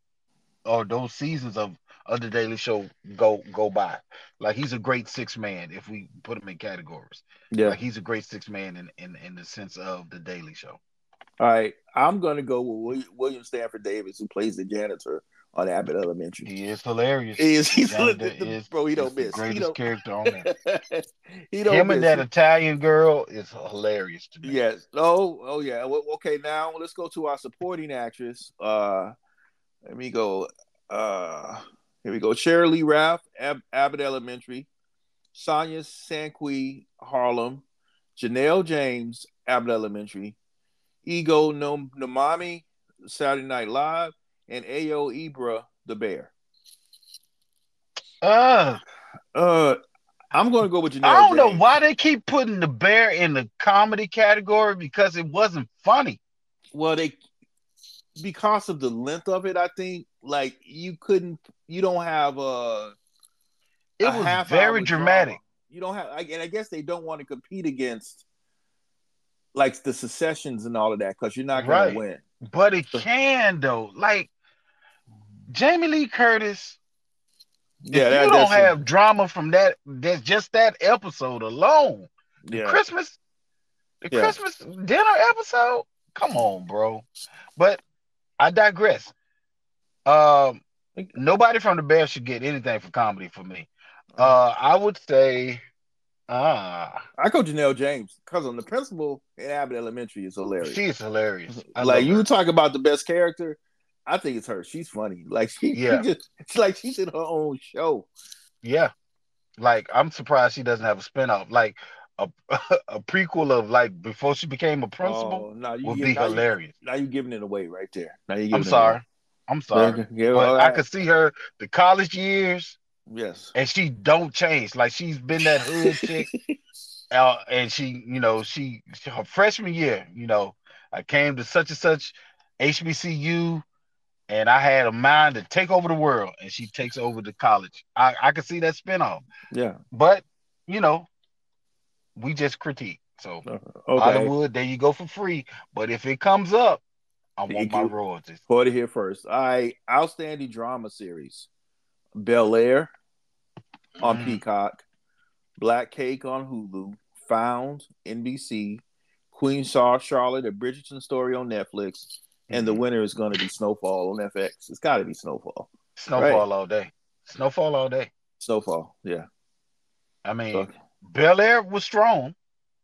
or those seasons of of the Daily Show go go by. Like he's a great six man if we put him in categories. yeah. Like he's a great six man in, in in the sense of the Daily Show. All right, I'm gonna go with William Stanford Davis, who plays the janitor on Abbott Elementary. He is hilarious. He is he's the- is- bro. He don't miss. He greatest don't, character on there. he don't Him miss. and that Italian girl is hilarious to me. Yes. Oh, oh yeah. Well, okay, now let's go to our supporting actress. Uh, let me go. Uh, here we go. Cheryl Lee Ralph, Ab- Abbott Elementary. Sonia Sanqui, Harlem. Janelle James, Abbott Elementary. Ego Nom- Nomami, Saturday Night Live, and Ayo Ibra, The Bear. Uh, Uh, I'm going to go with Janelle. I don't know why they keep putting the bear in the comedy category because it wasn't funny. Well, they because of the length of it, I think like you couldn't, you don't have a. It a was very dramatic. drama. You don't have, I- and I guess they don't want to compete against like the Successions and all of that because you're not going Right. to win. But it can though. Like Jamie Lee Curtis. Yeah, that, you don't have drama from that, that's just that episode alone. yeah. Christmas, The Yeah. Christmas dinner episode? Come on, bro. But I digress. Um, nobody from the Bears should get anything for comedy for me. Uh, I would say, ah, I go Janelle James because on the principal in Abbott Elementary is hilarious. she's hilarious. I like you her. talk about the best character, I think it's her. She's funny. Like she, Yeah. she just it's like she's in her own show. yeah. Like I'm surprised she doesn't have a spinoff, like a a prequel of like before she became a principal Oh, no, you would give- be now you- hilarious. now you're giving it away right there. Now you giving I'm it sorry. I'm sorry. Yeah, But all I right. could see her the college years yes. and she don't change. Like she's been that hood chick. Uh, and she, you know, she her freshman year, you know, I came to such and such HBCU and I had a mind to take over the world, and she takes over the college. I, I could see that spinoff. Yeah. But you know, we just critique. So Okay. Hollywood, there you go for free. But if it comes up, I want Thank my royalties. Put it here first. All right. Outstanding drama series. Bel Air on Mhm. Peacock. Black Cake on Hulu. Found NBC. Queen Char- Charlotte, a Bridgerton story on Netflix. And the Mhm. winner is going to be Snowfall on FX. It's got to be Snowfall. Snowfall all day. Snowfall all day. Snowfall. Yeah. I mean, So, Bel Air was strong.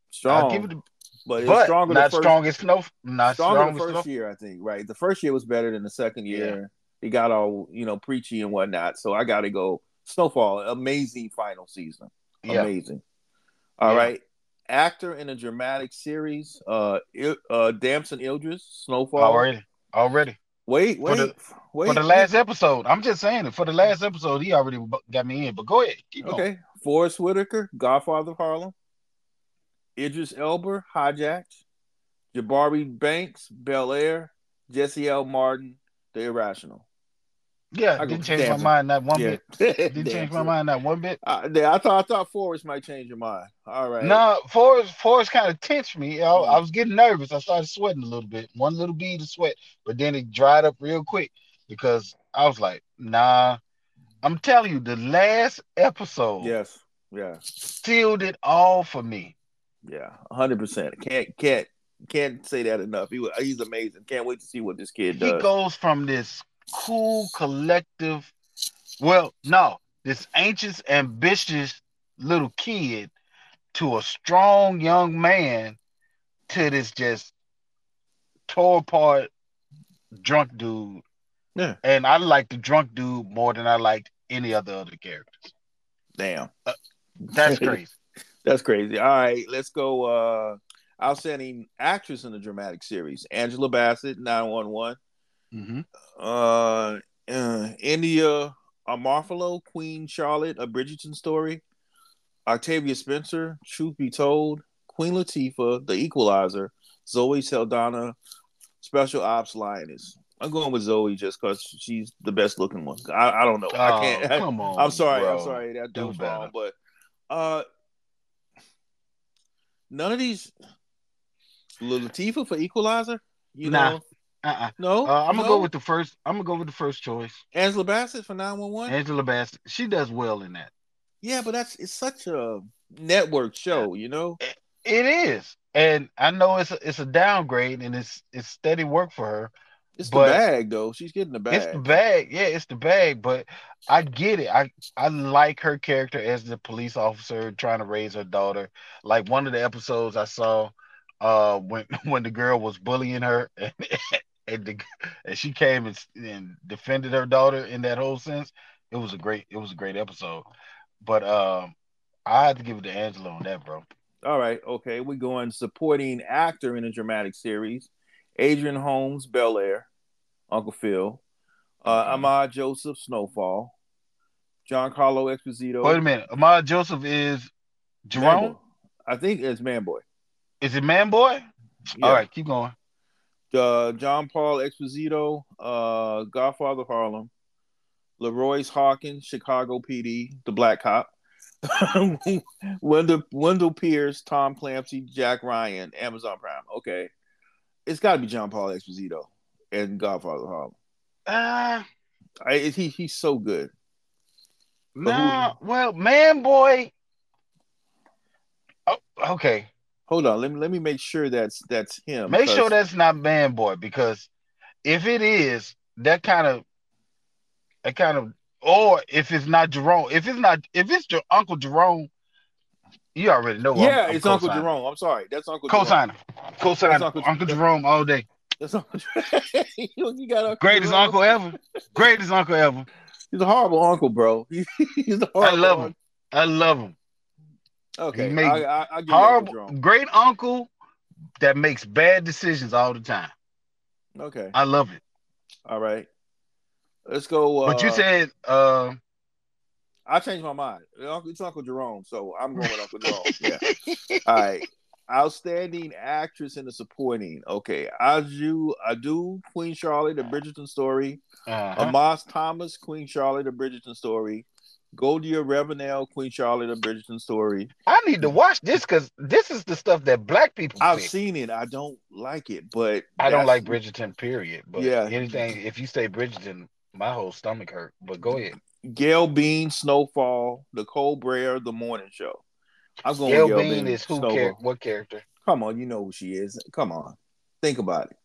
strong. I'll give it, but it's but stronger not the first, strong as Snow. Not stronger strong the first Snow. year, I think. Right. The first year was better than the second year. He got all, you know, preachy and whatnot. So I got to go Snowfall. Amazing final season. Yeah. Amazing. All Yeah. right. Actor in a dramatic series, uh, uh, Damson Idris, Snowfall. Already. Already. Wait, For wait, the- wait. For the last episode, I'm just saying it. For the last episode, he already got me in. But go ahead. Keep going. Okay. Forest Whitaker, Godfather of Harlem. Idris Elba, Hijacked. Jabari Banks, Bel Air. Jesse L. Martin, The Irrational. Yeah, I didn't change my mind not one yeah. bit. Didn't change my mind not one bit. Uh, yeah, I thought I thought Forest might change your mind. All right. No, Forest, Forest kind of tensed me. I. I was getting nervous. I started sweating a little bit. One little bead of sweat, but then it dried up real quick because I was like, nah. I'm telling you, the last episode Yes. Yeah. sealed it all for me. Yeah. hundred percent. Can't can't can't say that enough. He he's amazing. Can't wait to see what this kid does. He goes from this cool, collective, well, no, this anxious, ambitious little kid to a strong young man to this just tore apart drunk dude. Yeah. And I like the drunk dude more than I liked any other other characters. Damn. That's crazy. That's crazy. All right, let's go. Uh outstanding actress in the dramatic series. Angela Bassett, 911. hmm Uh, uh India Amarteifio, Queen Charlotte, a Bridgerton story. Octavia Spencer, Truth Be Told, Queen Latifah, The Equalizer, Zoe Saldana, Special Ops Lioness. I'm going with Zoe just because she's the best looking one. I, I don't know. I can't. Oh, come on. I'm sorry. bro. I'm sorry. That, that was wrong. But uh, none of these. Latifah for Equalizer. You Nah. know, Uh-uh. no. Uh, I'm gonna no? go with the first. I'm gonna go with the first choice, Angela Bassett for 911. Angela Bassett. She does well in that. Yeah, but that's it's such a network show, you know. It is, and I know it's a, it's a downgrade, and it's it's steady work for her. It's the bag though. She's getting the bag. It's the bag, yeah, it's the bag. But I get it. I I like her character as the police officer trying to raise her daughter. Like one of the episodes I saw, uh, when when the girl was bullying her, and and, the, and she came and, and defended her daughter in that whole sense. It was a great it was a great episode. But um, I had to give it to Angela on that, bro. All right, okay. We're going supporting actor in a dramatic series. Adrian Holmes, Bel Air, Uncle Phil. Uh. Ahmad Joseph, Snowfall. Giancarlo Esposito. Wait a minute, Ahmad Joseph is Jerome. I think it's Man Boy. Is it Man Boy? Yeah. All right, keep going. uh, John Paul Exposito, uh, Godfather of Harlem, LaRoyce Hawkins, Chicago PD, the Black Cop, Wendell Wendell Pierce, Tom Clancy, Jack Ryan, Amazon Prime. Okay, it's got to be John Paul Exposito and Godfather of Harlem. Uh I, he he's so good. But who- well, man, boy. Oh, okay. Hold on, let me let me make sure that's that's him. Make sure that's not Man Boy because if it is, that kind of, that kind of, or if it's not Jerome, if it's not, if it's your Uncle Jerome, you already know. I'm- yeah, I'm it's Uncle co-signing. Jerome. I'm sorry, that's Uncle Co-signer, co-signer, That's Uncle, Uncle- Jerome all day. That's Uncle. you you got Uncle Greatest Jerome. uncle ever. Greatest uncle ever. He's a horrible uncle, bro. He's a horrible. I love him. uncle. I love him. Okay, He make I, I, I give you Uncle Horrible, great uncle that makes bad decisions all the time. Okay, I love it. all right. Let's go. Uh, But you said, uh, I changed my mind. It's Uncle Jerome, so I'm going with Uncle Jerome. Yeah. All right. Outstanding actress in the supporting. Okay. Adjoa Andoh, Queen Charlotte, the Bridgerton story. uh-huh. Amos Thomas, Queen Charlotte, the Bridgerton story. Golda Rosheuvel, Queen Charlotte, the Bridgerton story. I need to watch this because this is the stuff that black people. I've pick. seen it. I don't like it, but I don't like Bridgerton, period. But Yeah. anything, if you say Bridgerton, my whole stomach hurt. But go ahead. Gail Bean, Snowfall, Nicole Brer, The Morning Show. I'm going Gail Gail Bean is who? Char- what character? Come on, you know who she is. Come on, think about it.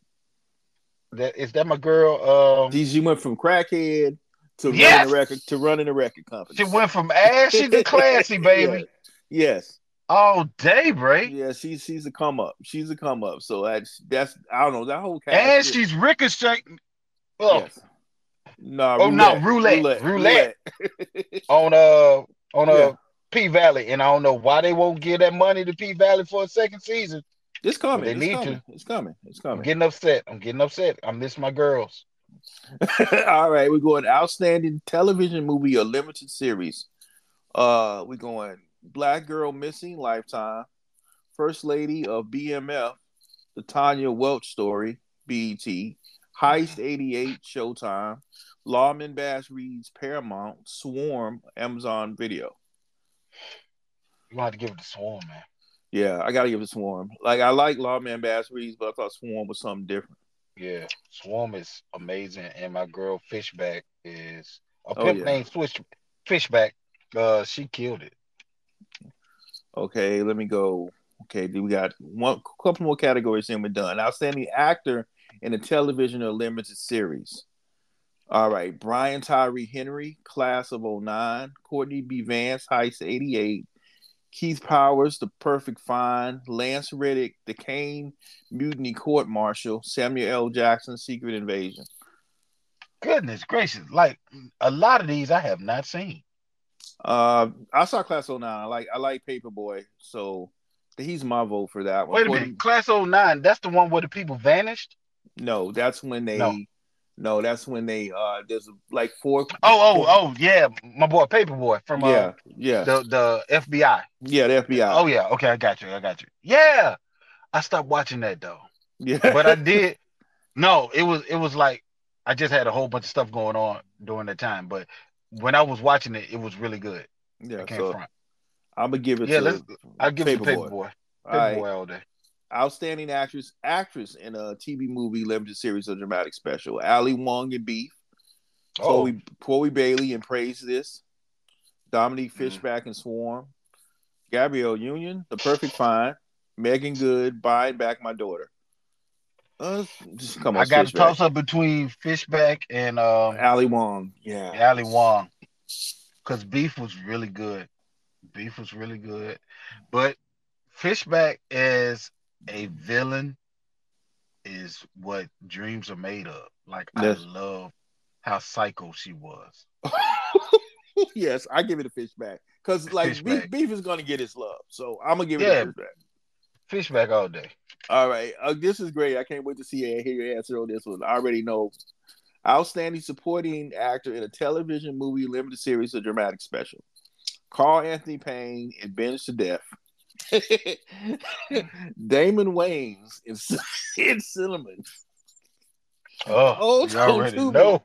That is that my girl? Um, she went from crackhead to Yes! running a record to running a record company. she went from ashy to classy, baby, Yes, all day, Bray. yeah, she's she's a come up. She's a come up. So that's that's I don't know that whole cast. And she's ricocheting. Oh, yes. No, Oh, no, roulette, roulette. on uh on uh Yeah. P Valley, and I don't know why they won't give that money to P Valley for a second season. It's coming. They it's need coming. It's coming. It's coming. I'm coming. getting upset. I'm getting upset. I miss my girls. All right, we're going outstanding television movie or limited series. Uh, we're going Black Girl Missing Lifetime, First Lady of BMF, the Tanya Welch story, BET, Heist 88, Showtime, Lawman Bass Reeves Paramount, Swarm, Amazon Video. You have to give it to Swarm, man. Yeah, I gotta give it to Swarm. Like I like Lawman Bass Reeves, but I thought Swarm was something different. Yeah, Swarm is amazing, and my girl Fishback is a Oh, pimp yeah. named Swish Fishback. Uh, she killed it. Okay, let me go. Okay, we got one couple more categories and we're done. Outstanding actor in a television or limited series. All right, Brian Tyree Henry, class of 09, Courtney B. Vance, Heist 88, Keith Powers, The Perfect Find, Lance Reddick, The Caine, Mutiny Court Martial, Samuel L. Jackson, Secret Invasion. Goodness gracious! Like a lot of these, I have not seen. Uh, I saw Class 09. I like I like Paperboy, so he's my vote for that one. Wait a minute, Class 09, That's the one where the people vanished. No, that's when they. No. No, that's when they. Uh, there's like four. Oh, oh, oh, yeah, my boy Paperboy from uh, yeah, yeah, the the FBI. yeah. The FBI. Oh yeah, okay, I got you, I got you. Yeah, I stopped watching that though, yeah. but I did. No, it was it was like I just had a whole bunch of stuff going on during that time, but when I was watching it, it was really good. yeah. I So front. I'm gonna give it Yeah, to. let's- I'll give it to Paperboy. Paperboy. All right. Paperboy all day. Outstanding actress, actress in a TV movie, limited series, or dramatic special. Ali Wong in Beef. Oh, Chloe, Chloe Bailey in Praise This. Dominique Mhm. Fishback in Swarm. Gabrielle Union, The Perfect Find. Meagan Good, Buying Back My Daughter. Uh, just come on, I got to Fishback. toss up between Fishback and um, Ali Wong. Yeah. Ali Wong because Beef was really good. Beef was really good, but Fishback as a villain is what dreams are made of. Like Yes. I love how psycho she was. yes, I give it a Fishback because like Fishback. beef, beef is gonna get his love, so I'm gonna give it Yeah. a Fishback. Fishback all day. All right, uh, this is great. I can't wait to see and hear your answer on this one. I already know. Outstanding supporting actor in a television, movie, limited series, or dramatic special. Carl Anthony Payne in Bench to Death. Damon Wayans in, in Cinnamon. Oh, Oh, you already Tom know.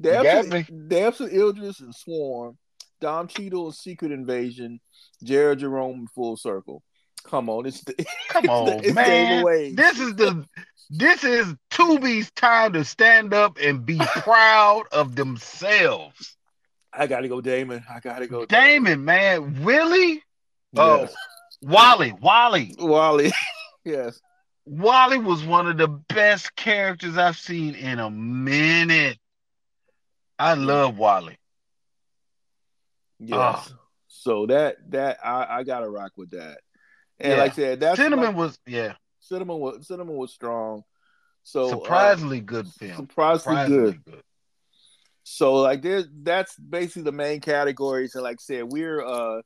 Damson, Damson Idris in Swarm. Don Cheadle and Secret Invasion. Jharrel Jerome in Full Circle. Come on, it's Come on, it's man. Damon Wayans. This is the this is Tubi's time to stand up and be proud of themselves. I gotta go, Damon. I gotta go. Damon, man, really? Oh, Yes. Wally, Wally, Wally. yes. Wally was one of the best characters I've seen in a minute. I love Wally. Yes. Ah. So that that I, I gotta rock with that. And Yeah. like I said, that's Cinnamon like, was yeah, cinnamon was cinnamon was strong. So uh, surprisingly good film. surprisingly Surprisingly good. good. So like there's that's basically the main categories. And like I said, we're uh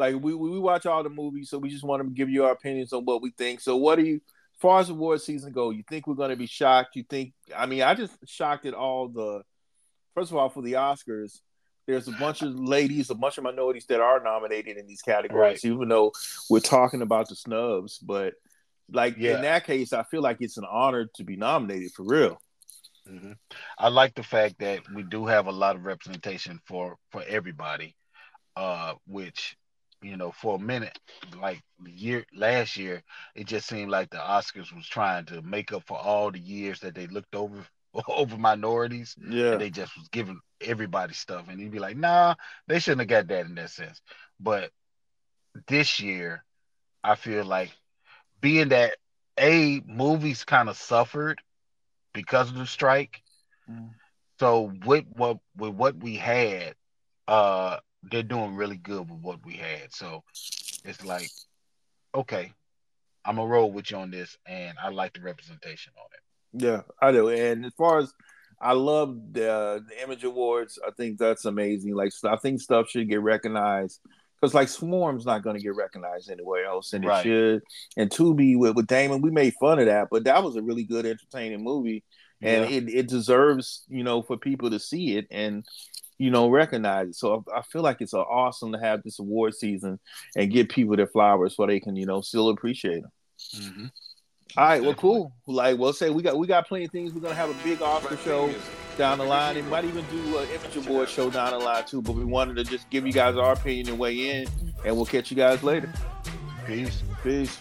like we we watch all the movies, so we just want to give you our opinions on what we think. So what do you as far as award season go, you think we're gonna be shocked? You think I mean I just shocked at all the first of all for the Oscars, there's a bunch of ladies, a bunch of minorities that are nominated in these categories, even though we're talking about the snubs, but like Yeah. in that case, I feel like it's an honor to be nominated for real. Mhm. I like the fact that we do have a lot of representation for for everybody, uh, which you know for a minute, like the year last year, it just seemed like the Oscars was trying to make up for all the years that they looked over over minorities, Yeah. and they just was giving everybody stuff, and you'd be like, nah, they shouldn't have got that in that sense. But this year, I feel like being that a movies kind of suffered because of the strike. Mm. So with what with what we had, uh, they're doing really good with what we had. So it's like, okay, I'm gonna roll with you on this, and I like the representation on it. Yeah, I do. And as far as I love the the Image Awards, I think that's amazing. Like I think stuff should get recognized because like Swarm's not going to get recognized anywhere else, and Right. it should. And Tubi with, with Damon, we made fun of that, but that was a really good, entertaining movie, and Yeah. it, it deserves you know for people to see it and you know recognize it. So I, I feel like it's awesome to have this award season and give people their flowers so they can you know still appreciate them. Mm-hmm. All right, well, cool. Like we'll say, we got we got plenty of things. We're gonna have a big Oscar show down the line. And might even do an image award show down the line too. But we wanted to just give you guys our opinion and weigh in, and we'll catch you guys later. Peace. Peace.